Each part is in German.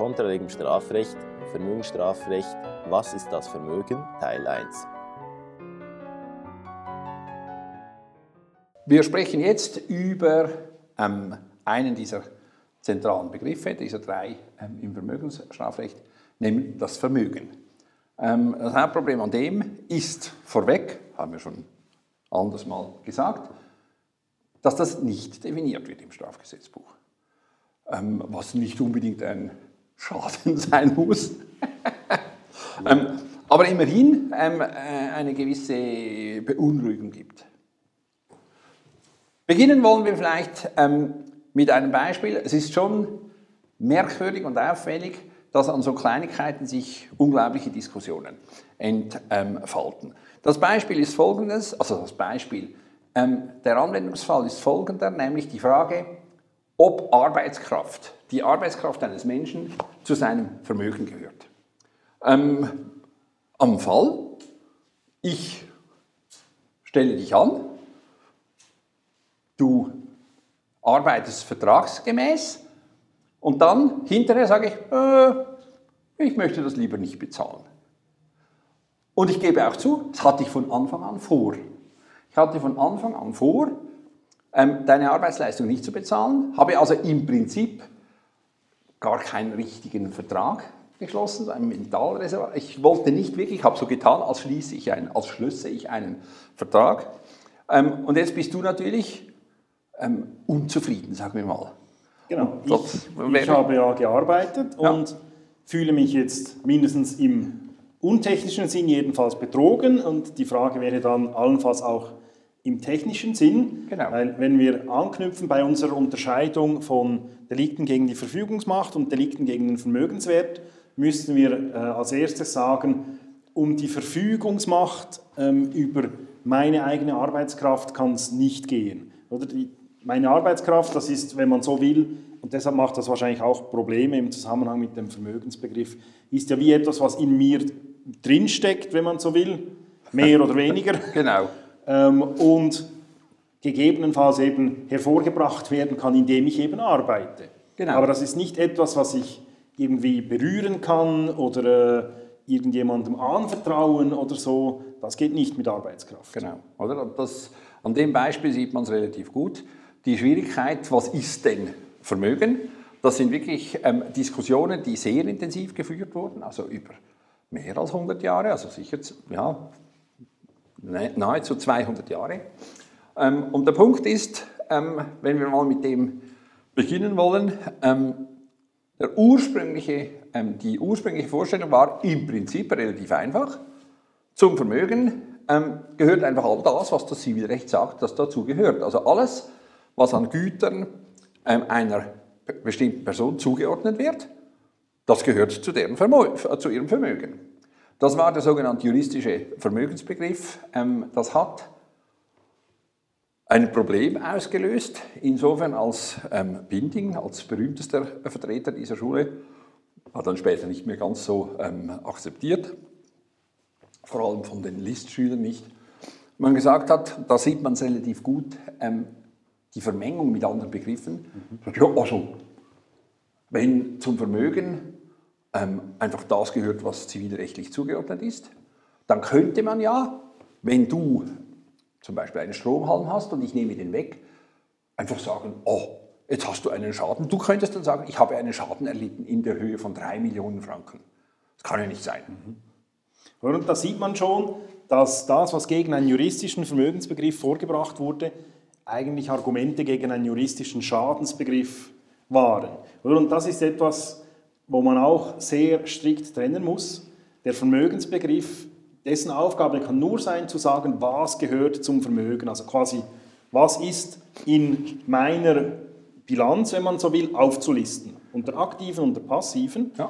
Kontralegen im Strafrecht, Vermögensstrafrecht, was ist das Vermögen? Teil 1. Wir sprechen jetzt über ähm, einen dieser zentralen Begriffe, dieser drei ähm, im Vermögensstrafrecht, nämlich das Vermögen. Ähm, das Hauptproblem an dem ist vorweg, haben wir schon anders mal gesagt, dass das nicht definiert wird im Strafgesetzbuch. Ähm, was nicht unbedingt ein Schaden sein muss. ähm, aber immerhin ähm, äh, eine gewisse Beunruhigung gibt. Beginnen wollen wir vielleicht ähm, mit einem Beispiel. Es ist schon merkwürdig und auffällig, dass an so Kleinigkeiten sich unglaubliche Diskussionen entfalten. Das Beispiel ist folgendes, also das Beispiel, ähm, der Anwendungsfall ist folgender, nämlich die Frage, ob Arbeitskraft, die Arbeitskraft eines Menschen zu seinem Vermögen gehört. Ähm, am Fall, ich stelle dich an, du arbeitest vertragsgemäß und dann hinterher sage ich, äh, ich möchte das lieber nicht bezahlen. Und ich gebe auch zu, das hatte ich von Anfang an vor. Ich hatte von Anfang an vor, ähm, deine Arbeitsleistung nicht zu bezahlen, habe also im Prinzip gar keinen richtigen Vertrag geschlossen, ein Mentalreservat. Ich wollte nicht wirklich, ich habe so getan, als schließe ich einen, als schlösse ich einen Vertrag. Ähm, und jetzt bist du natürlich ähm, unzufrieden, sagen wir mal. Genau. Ich, ich habe ja gearbeitet ja. und fühle mich jetzt mindestens im untechnischen Sinn jedenfalls betrogen und die Frage wäre dann allenfalls auch im technischen Sinn, genau. weil wenn wir anknüpfen bei unserer Unterscheidung von Delikten gegen die Verfügungsmacht und Delikten gegen den Vermögenswert, müssten wir äh, als erstes sagen, um die Verfügungsmacht ähm, über meine eigene Arbeitskraft kann es nicht gehen. Oder die, meine Arbeitskraft, das ist, wenn man so will, und deshalb macht das wahrscheinlich auch Probleme im Zusammenhang mit dem Vermögensbegriff, ist ja wie etwas, was in mir drinsteckt, wenn man so will, mehr oder weniger. genau ähm, und gegebenenfalls eben hervorgebracht werden kann, indem ich eben arbeite. Genau. Aber das ist nicht etwas, was ich irgendwie berühren kann oder äh, irgendjemandem anvertrauen oder so. Das geht nicht mit Arbeitskraft. Genau, oder? Das, an dem Beispiel sieht man es relativ gut. Die Schwierigkeit, was ist denn Vermögen? Das sind wirklich ähm, Diskussionen, die sehr intensiv geführt wurden, also über mehr als 100 Jahre, also sicher ja, nahezu 200 Jahre. Ähm, und der Punkt ist, ähm, wenn wir mal mit dem beginnen wollen, ähm, der ursprüngliche, die ursprüngliche Vorstellung war im Prinzip relativ einfach. Zum Vermögen gehört einfach all das, was das Zivilrecht sagt, das dazu gehört. Also alles, was an Gütern einer bestimmten Person zugeordnet wird, das gehört zu, Vermö zu ihrem Vermögen. Das war der sogenannte juristische Vermögensbegriff. Ähm, das hat ein Problem ausgelöst, insofern als ähm, Binding, als berühmtester Vertreter dieser Schule, hat dann später nicht mehr ganz so ähm, akzeptiert, vor allem von den Listschülern nicht. Man gesagt hat, da sieht man es relativ gut, die Vermengung mit anderen Begriffen. Mhm. Ja, also, wenn zum Vermögen ähm, einfach das gehört, was zivilrechtlich zugeordnet ist, dann könnte man ja, wenn du zum Beispiel einen Stromhalm hast und ich nehme den weg, einfach sagen, oh, jetzt hast du einen Schaden. Du könntest dann sagen, ich habe einen Schaden erlitten in der Höhe von drei Millionen Franken. Das kann ja nicht sein. Mhm. Und da sieht man schon, dass das, was gegen einen juristischen Vermögensbegriff vorgebracht wurde, eigentlich Argumente gegen einen juristischen Schadensbegriff waren. Und das ist etwas, wo man auch sehr strikt trennen muss. Der Vermögensbegriff, dessen Aufgabe kann nur sein, zu sagen, was gehört zum Vermögen. Also quasi, was ist in meiner Bilanz, wenn man so will, aufzulisten. Unter aktiven und der passiven. Ja.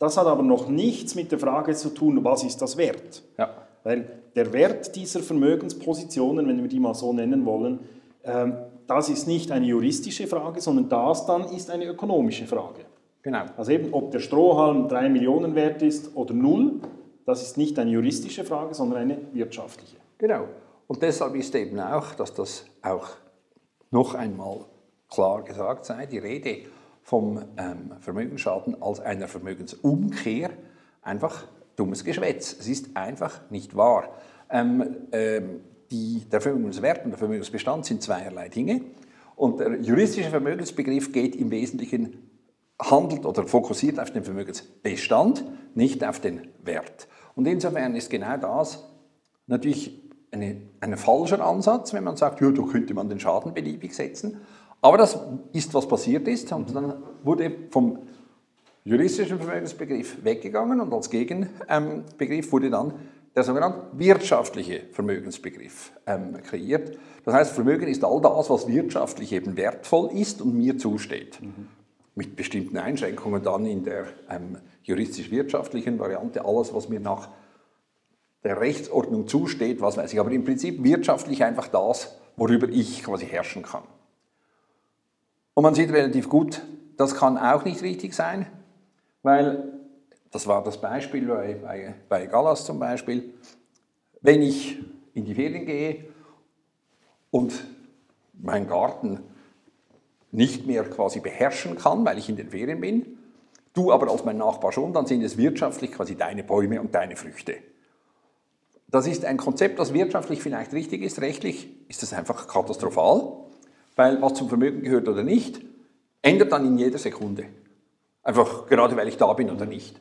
Das hat aber noch nichts mit der Frage zu tun, was ist das Wert. Ja. Weil der Wert dieser Vermögenspositionen, wenn wir die mal so nennen wollen, ähm, das ist nicht eine juristische Frage, sondern das dann ist eine ökonomische Frage. Genau. Also eben, ob der Strohhalm 3 Millionen wert ist oder null, das ist nicht eine juristische Frage, sondern eine wirtschaftliche. Genau. Und deshalb ist eben auch, dass das auch noch einmal klar gesagt sei, die Rede vom ähm, Vermögensschaden als einer Vermögensumkehr einfach dummes Geschwätz. Es ist einfach nicht wahr. Ähm, ähm, die, der Vermögenswert und der Vermögensbestand sind zweierlei Dinge. Und der juristische Vermögensbegriff geht im Wesentlichen, handelt oder fokussiert auf den Vermögensbestand, nicht auf den Wert. Und insofern ist genau das natürlich eine, ein falscher Ansatz, wenn man sagt, ja, da könnte man den Schaden beliebig setzen. Aber das ist, was passiert ist. Und dann wurde vom juristischen Vermögensbegriff weggegangen und als Gegenbegriff wurde dann der sogenannte wirtschaftliche Vermögensbegriff ähm, kreiert. Das heißt, Vermögen ist all das, was wirtschaftlich eben wertvoll ist und mir zusteht. Mhm. Mit bestimmten Einschränkungen dann in der ähm, juristisch-wirtschaftlichen Variante, alles, was mir nach der Rechtsordnung zusteht, was weiß ich. Aber im Prinzip wirtschaftlich einfach das, worüber ich quasi herrschen kann. Und man sieht relativ gut, das kann auch nicht richtig sein, weil das war das Beispiel bei, bei, bei Gallas zum Beispiel. Wenn ich in die Ferien gehe und meinen Garten nicht mehr quasi beherrschen kann, weil ich in den Ferien bin, du aber als mein Nachbar schon, dann sind es wirtschaftlich quasi deine Bäume und deine Früchte. Das ist ein Konzept, das wirtschaftlich vielleicht richtig ist, rechtlich ist es einfach katastrophal, weil was zum Vermögen gehört oder nicht, ändert dann in jeder Sekunde. Einfach gerade weil ich da bin oder nicht.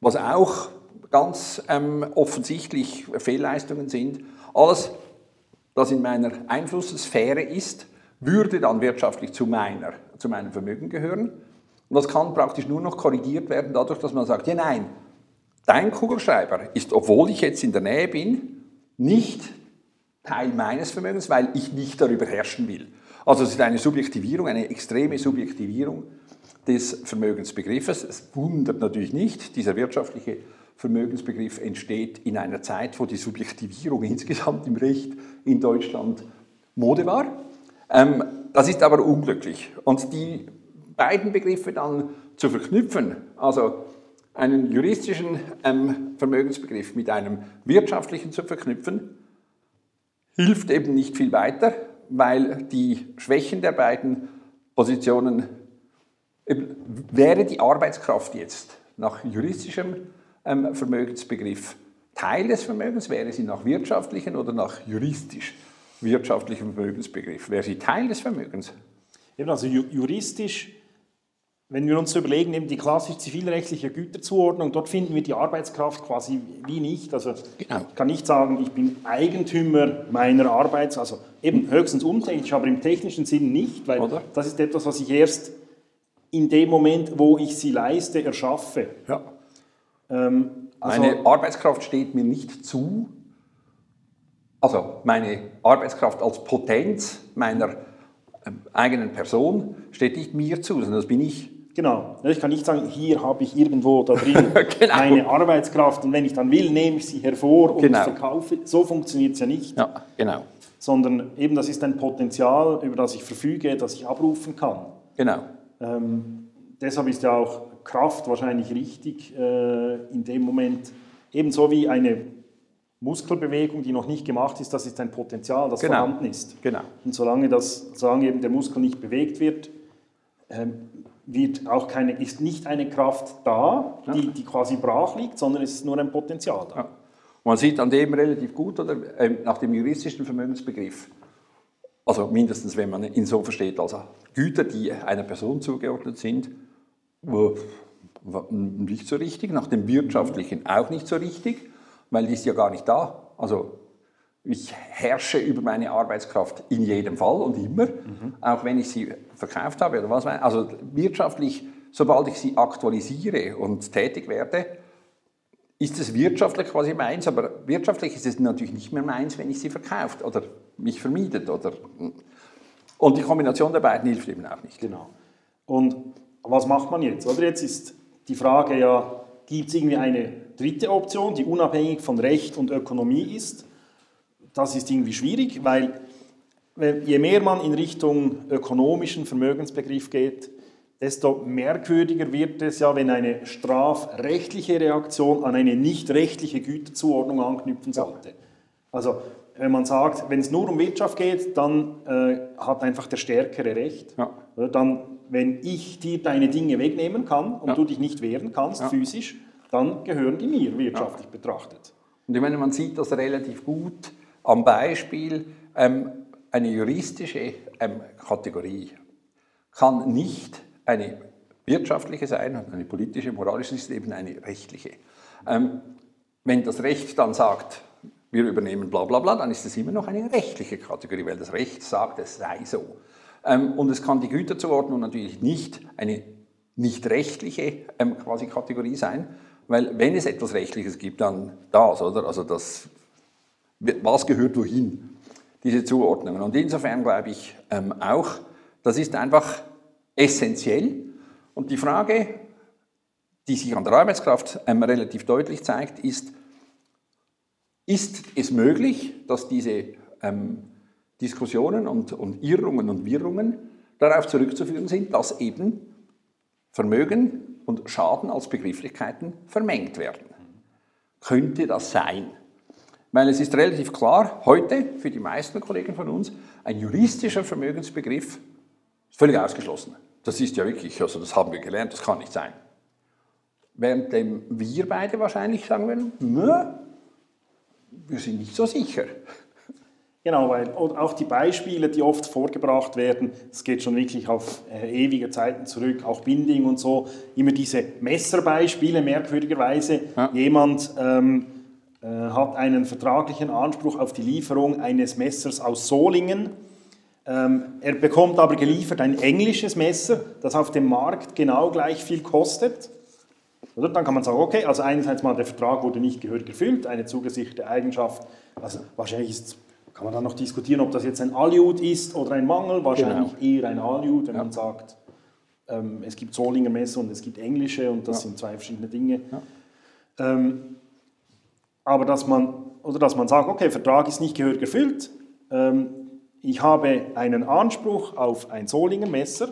Was auch ganz ähm, offensichtlich Fehlleistungen sind, alles, das in meiner Einflusssphäre ist, würde dann wirtschaftlich zu, meiner, zu meinem Vermögen gehören. Und das kann praktisch nur noch korrigiert werden dadurch, dass man sagt, ja nein, dein Kugelschreiber ist, obwohl ich jetzt in der Nähe bin, nicht Teil meines Vermögens, weil ich nicht darüber herrschen will. Also es ist eine Subjektivierung, eine extreme Subjektivierung des Vermögensbegriffes. Es wundert natürlich nicht, dieser wirtschaftliche Vermögensbegriff entsteht in einer Zeit, wo die Subjektivierung insgesamt im Recht in Deutschland Mode war. Ähm, das ist aber unglücklich. Und die beiden Begriffe dann zu verknüpfen, also einen juristischen ähm, Vermögensbegriff mit einem wirtschaftlichen zu verknüpfen, hilft eben nicht viel weiter, weil die Schwächen der beiden Positionen Wäre die Arbeitskraft jetzt nach juristischem ähm, Vermögensbegriff Teil des Vermögens, wäre sie nach wirtschaftlichem oder nach juristisch wirtschaftlichem Vermögensbegriff, wäre sie Teil des Vermögens? Eben also juristisch, wenn wir uns überlegen, eben die klassisch zivilrechtliche Güterzuordnung, dort finden wir die Arbeitskraft quasi wie nicht. Also genau. ich kann nicht sagen, ich bin Eigentümer meiner Arbeit, also eben höchstens untechnisch, aber im technischen Sinn nicht, weil Oder? das ist etwas, was ich erst in dem Moment, wo ich sie leiste, erschaffe. Ja. Ähm, also meine Arbeitskraft steht mir nicht zu. Also meine Arbeitskraft als Potenz meiner ähm, eigenen Person steht nicht mir zu, sondern das bin ich. Genau. Ich kann nicht sagen, hier habe ich irgendwo da drin genau. meine Arbeitskraft und wenn ich dann will, nehme ich sie hervor und genau. verkaufe. So funktioniert es ja nicht. Ja, genau. Sondern eben das ist ein Potenzial, über das ich verfüge, das ich abrufen kann. Genau. Ähm, deshalb ist ja auch Kraft wahrscheinlich richtig äh, in dem Moment, ebenso wie eine Muskelbewegung, die noch nicht gemacht ist, das ist ein Potenzial, das genau. vorhanden ist. Genau. Und solange, das, solange eben der Muskel nicht bewegt wird, ähm, wird auch keine, ist nicht eine Kraft da, ja. die, die quasi brach liegt, sondern es ist nur ein Potenzial da. Ja. Man sieht an dem relativ gut, oder, äh, nach dem juristischen Vermögensbegriff, also mindestens, wenn man ihn so versteht, also Güter, die einer Person zugeordnet sind, nicht so richtig, nach dem wirtschaftlichen auch nicht so richtig, weil die ist ja gar nicht da. Also ich herrsche über meine Arbeitskraft in jedem Fall und immer, mhm. auch wenn ich sie verkauft habe oder was. Also wirtschaftlich, sobald ich sie aktualisiere und tätig werde, ist es wirtschaftlich quasi meins, aber wirtschaftlich ist es natürlich nicht mehr meins, wenn ich sie verkauft oder mich vermietet. Oder und die Kombination der beiden hilft eben auch nicht. Genau. Und was macht man jetzt? Oder jetzt ist die Frage ja, gibt es irgendwie eine dritte Option, die unabhängig von Recht und Ökonomie ist? Das ist irgendwie schwierig, weil je mehr man in Richtung ökonomischen Vermögensbegriff geht, desto merkwürdiger wird es ja, wenn eine strafrechtliche Reaktion an eine nicht rechtliche Güterzuordnung anknüpfen sollte. Also wenn man sagt, wenn es nur um Wirtschaft geht, dann äh, hat einfach der Stärkere Recht. Ja. Dann, wenn ich dir deine Dinge wegnehmen kann und Ja. du dich nicht wehren kannst Ja. physisch, dann gehören die mir wirtschaftlich betrachtet. Und ich meine, man sieht das relativ gut am Beispiel, ähm, eine juristische ähm, Kategorie kann nicht eine wirtschaftliche sein und eine politische, moralische ist eben eine rechtliche. Ähm, wenn das Recht dann sagt, wir übernehmen bla bla bla, dann ist es immer noch eine rechtliche Kategorie, weil das Recht sagt, es sei so. Ähm, und es kann die Güterzuordnung natürlich nicht eine nicht rechtliche ähm, quasi Kategorie sein, weil wenn es etwas Rechtliches gibt, dann das, oder? Also das, was gehört wohin, diese Zuordnungen. Und insofern glaube ich ähm, auch, das ist einfach essentiell. Und die Frage, die sich an der Arbeitskraft relativ deutlich zeigt, ist, ist es möglich, dass diese ähm, Diskussionen und, und Irrungen und Wirrungen darauf zurückzuführen sind, dass eben Vermögen und Schaden als Begrifflichkeiten vermengt werden? Könnte das sein? Weil es ist relativ klar, heute für die meisten Kollegen von uns, ein juristischer Vermögensbegriff ist völlig ausgeschlossen. Das ist ja wirklich, also das haben wir gelernt, das kann nicht sein. Währenddem wir beide wahrscheinlich sagen würden, wir sind nicht so sicher. Genau, weil auch die Beispiele, die oft vorgebracht werden, es geht schon wirklich auf äh, ewige Zeiten zurück, auch Binding und so, immer diese Messerbeispiele, merkwürdigerweise. Ja. Jemand ähm, äh, hat einen vertraglichen Anspruch auf die Lieferung eines Messers aus Solingen. Ähm, er bekommt aber geliefert ein englisches Messer, das auf dem Markt genau gleich viel kostet. Oder? Dann kann man sagen, okay, also einerseits mal der Vertrag wurde nicht gehörig erfüllt, eine zugesicherte Eigenschaft, also wahrscheinlich ist, kann man dann noch diskutieren, ob das jetzt ein Aliud ist oder ein Mangel, wahrscheinlich eher ein Aliud, wenn man sagt, ähm, es gibt Solinger Messer und es gibt englische und das Ja. sind zwei verschiedene Dinge. Ähm, aber dass man, oder dass man sagt, okay, Vertrag ist nicht gehörig erfüllt, ähm, ich habe einen Anspruch auf ein Solinger Messer,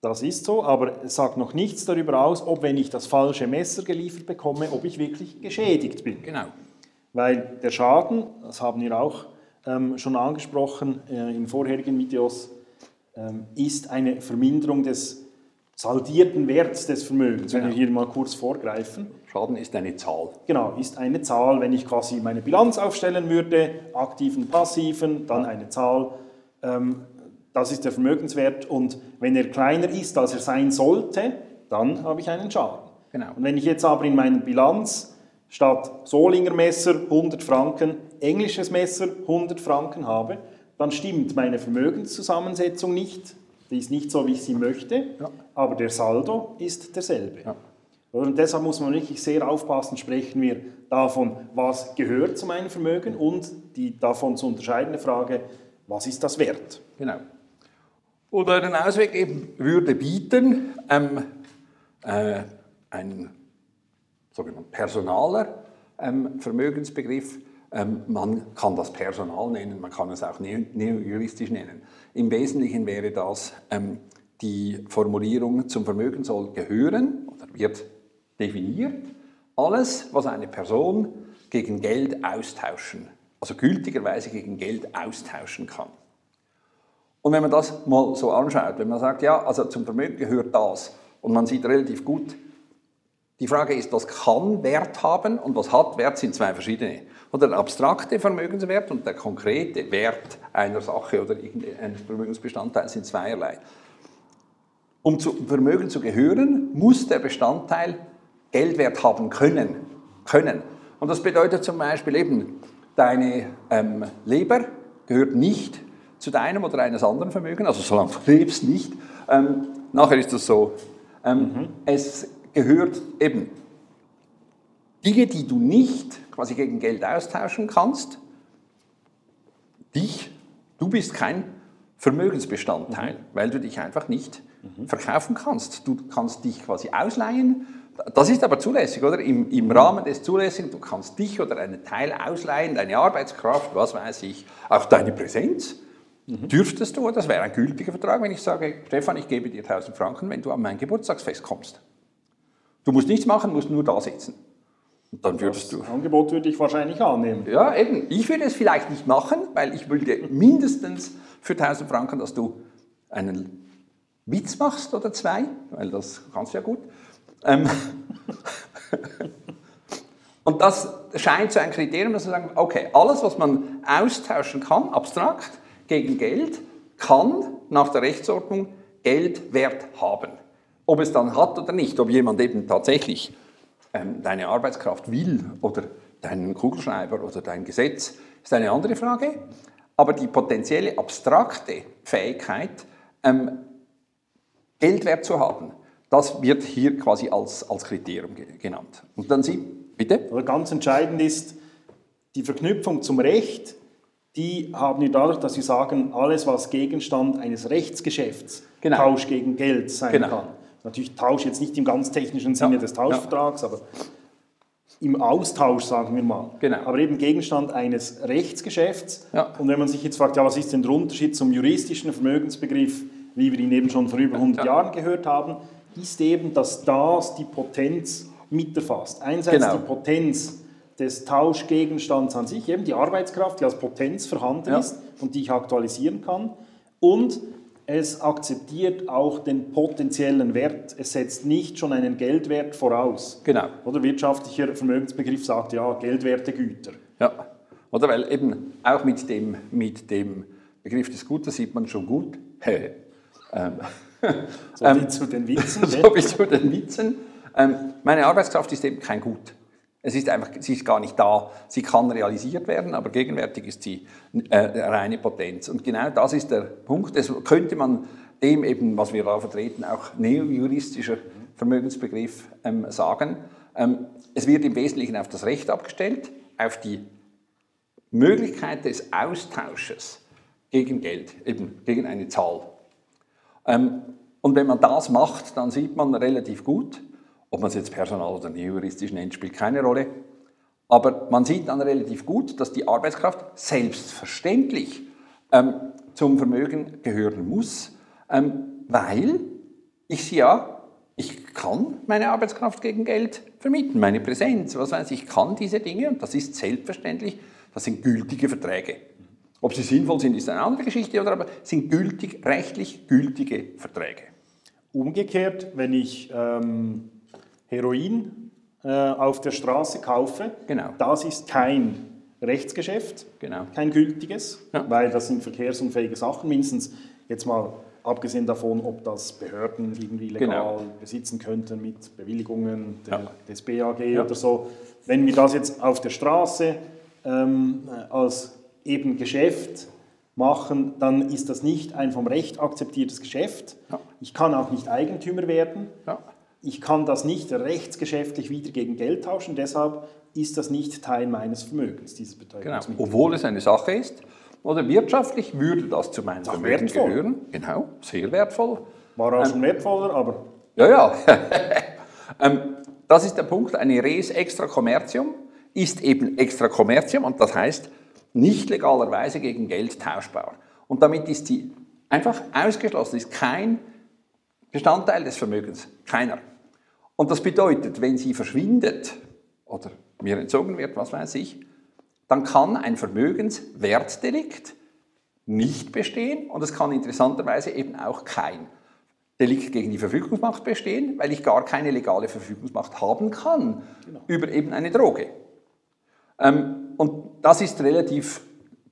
das ist so, aber es sagt noch nichts darüber aus, ob wenn ich das falsche Messer geliefert bekomme, ob ich wirklich geschädigt bin. Genau. Weil der Schaden, das haben wir auch ähm, schon angesprochen äh, in vorherigen Videos, ähm, ist eine Verminderung des saldierten Werts des Vermögens. Wenn wir hier mal kurz vorgreifen. Schaden ist eine Zahl. Genau, ist eine Zahl, wenn ich quasi meine Bilanz aufstellen würde, aktiven, passiven, dann eine Zahl. Ähm, das ist der Vermögenswert und wenn er kleiner ist, als er sein sollte, dann habe ich einen Schaden. Genau. Und wenn ich jetzt aber in meiner Bilanz statt Solinger Messer 100 Franken englisches Messer 100 Franken habe, dann stimmt meine Vermögenszusammensetzung nicht. Die ist nicht so, wie ich sie möchte, Ja. aber der Saldo ist derselbe. Ja. Und deshalb muss man wirklich sehr aufpassen, sprechen wir davon, was gehört zu meinem Vermögen und die davon zu unterscheidende Frage, was ist das wert? Genau. Oder einen Ausweg eben würde bieten, ähm, äh, ein sogenannter personaler ähm, Vermögensbegriff. Ähm, man kann das Personal nennen, man kann es auch neo- neojuristisch nennen. Im Wesentlichen wäre das ähm, die Formulierung zum Vermögen soll gehören oder wird definiert. Alles, was eine Person gegen Geld austauschen, also gültigerweise gegen Geld austauschen kann. Und wenn man das mal so anschaut, wenn man sagt, ja, also zum Vermögen gehört das und man sieht relativ gut, die Frage ist, was kann Wert haben und was hat Wert, sind zwei verschiedene. Und der abstrakte Vermögenswert und der konkrete Wert einer Sache oder irgendeines Vermögensbestandteils sind zweierlei. Um zum Vermögen zu gehören, muss der Bestandteil Geldwert haben können. können. Und das bedeutet zum Beispiel eben, deine ähm, Leber gehört nicht zu deinem oder eines anderen Vermögen, also solange du lebst nicht. Ähm, nachher ist das so. Ähm, Es gehört eben Dinge, die du nicht quasi gegen Geld austauschen kannst, dich, du bist kein Vermögensbestandteil, weil du dich einfach nicht verkaufen kannst. Du kannst dich quasi ausleihen. Das ist aber zulässig, oder? Im, Im Rahmen des Zulässigen, du kannst dich oder einen Teil ausleihen, deine Arbeitskraft, was weiß ich, auch deine Präsenz. Dürftest du, das wäre ein gültiger Vertrag, wenn ich sage, Stefan, ich gebe dir 1000 Franken, wenn du an mein Geburtstagsfest kommst. Du musst nichts machen, musst nur da sitzen. Und dann würdest Das du. Angebot würde ich wahrscheinlich annehmen. Ja, eben. Ich würde es vielleicht nicht machen, weil ich würde mindestens für 1000 Franken, dass du einen Witz machst oder zwei, weil das kannst du ja gut. Ähm, und das scheint so ein Kriterium, dass wir sagen, okay, alles, was man austauschen kann, abstrakt, gegen Geld, kann nach der Rechtsordnung Geld wert haben. Ob es dann hat oder nicht, ob jemand eben tatsächlich ähm, deine Arbeitskraft will oder deinen Kugelschreiber oder dein Gesetz, ist eine andere Frage. Aber die potenzielle abstrakte Fähigkeit, ähm, Geld wert zu haben, das wird hier quasi als, als Kriterium ge- genannt. Und dann Sie, bitte? Aber ganz entscheidend ist die Verknüpfung zum Recht, die haben wir dadurch, dass wir sagen, alles, was Gegenstand eines Rechtsgeschäfts, Genau. Tausch gegen Geld sein Genau. kann. Natürlich Tausch jetzt nicht im ganz technischen Sinne Ja. des Tauschvertrags, aber im Austausch, sagen wir mal. Genau. Aber eben Gegenstand eines Rechtsgeschäfts. Ja. Und wenn man sich jetzt fragt, ja, was ist denn der Unterschied zum juristischen Vermögensbegriff, wie wir ihn eben schon vor über 100 Ja. Jahren gehört haben, ist eben, dass das die Potenz mit erfasst. Einerseits Genau. die Potenz des Tauschgegenstands an sich, eben die Arbeitskraft, die als Potenz vorhanden Ja. ist und die ich aktualisieren kann. Und es akzeptiert auch den potenziellen Wert. Es setzt nicht schon einen Geldwert voraus. Genau. Oder wirtschaftlicher Vermögensbegriff sagt ja, geldwerte Güter. Ja, oder weil eben auch mit dem, mit dem Begriff des Gutes sieht man schon gut. ähm, So viel zu den Witzen. ne? so bis zu den Witzen. Ähm, meine Arbeitskraft ist eben kein Gut. Es ist einfach, sie ist gar nicht da. Sie kann realisiert werden, aber gegenwärtig ist sie äh, reine Potenz. Und genau das ist der Punkt. Das könnte man dem eben, was wir da vertreten, auch neojuristischer Vermögensbegriff ähm, sagen. Ähm, es wird im Wesentlichen auf das Recht abgestellt, auf die Möglichkeit des Austausches gegen Geld, eben gegen eine Zahl. Ähm, und wenn man das macht, dann sieht man relativ gut, ob man es jetzt personal oder neojuristisch nennt, spielt keine Rolle. Aber man sieht dann relativ gut, dass die Arbeitskraft selbstverständlich ähm, zum Vermögen gehören muss, ähm, weil ich sie ja, ich kann meine Arbeitskraft gegen Geld vermieten, meine Präsenz, was weiß ich, ich kann diese Dinge und das ist selbstverständlich, das sind gültige Verträge. Ob sie sinnvoll sind, ist eine andere Geschichte, oder aber sind gültig, rechtlich gültige Verträge. Umgekehrt, wenn ich ähm, Heroin äh, auf der Straße kaufe, Genau. das ist kein Rechtsgeschäft, Genau. kein gültiges, Ja. weil das sind verkehrsunfähige Sachen, mindestens jetzt mal abgesehen davon, ob das Behörden irgendwie legal Genau. besitzen könnten mit Bewilligungen der, Ja. des BAG Ja. oder so. Wenn wir das jetzt auf der Straße ähm, als eben Geschäft machen, dann ist das nicht ein vom Recht akzeptiertes Geschäft. Ja. Ich kann auch nicht Eigentümer werden. Ich kann das nicht rechtsgeschäftlich wieder gegen Geld tauschen, deshalb ist das nicht Teil meines Vermögens, dieses Genau. Betäubungsmittel. Obwohl es eine Sache ist, oder wirtschaftlich würde das zu meinem auch Vermögen wertvoll. gehören. Genau, sehr wertvoll. War Ähm. auch schon wertvoller, aber Ja, ja. ähm, das ist der Punkt. Eine Res extra commercium ist eben extra commercium und das heißt nicht legalerweise gegen Geld tauschbar. Und damit ist sie einfach ausgeschlossen, ist kein Bestandteil des Vermögens, keiner. Und das bedeutet, wenn sie verschwindet oder mir entzogen wird, was weiß ich, dann kann ein Vermögenswertdelikt nicht bestehen und es kann interessanterweise eben auch kein Delikt gegen die Verfügungsmacht bestehen, weil ich gar keine legale Verfügungsmacht haben kann über eben eine Droge. Ähm, und das ist relativ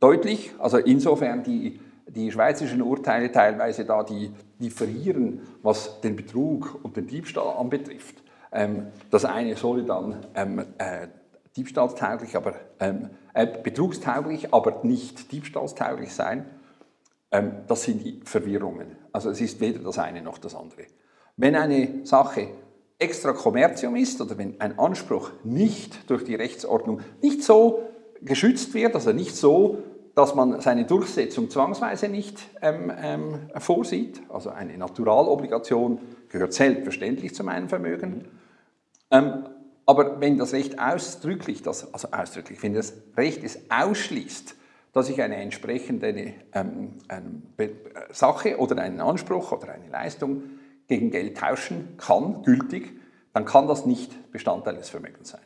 deutlich, also insofern die, die schweizerischen Urteile teilweise da, die differieren, was den Betrug und den Diebstahl anbetrifft. Ähm, das eine solle dann ähm, äh, diebstahlstauglich, aber ähm, äh, betrugstauglich, aber nicht diebstahlstauglich sein. Ähm, das sind die Verwirrungen. Also es ist weder das eine noch das andere. Wenn eine Sache extra Kommerzium ist oder wenn ein Anspruch nicht durch die Rechtsordnung nicht so geschützt wird, also nicht so, dass man seine Durchsetzung zwangsweise nicht ähm, ähm, vorsieht, also eine Naturalobligation gehört selbstverständlich zu meinem Vermögen, ähm, aber wenn das Recht ausdrücklich, das, also ausdrücklich, wenn das Recht es ausschließt, dass ich eine entsprechende ähm, ähm, Be- Sache oder einen Anspruch oder eine Leistung gegen Geld tauschen kann, gültig, dann kann das nicht Bestandteil des Vermögens sein.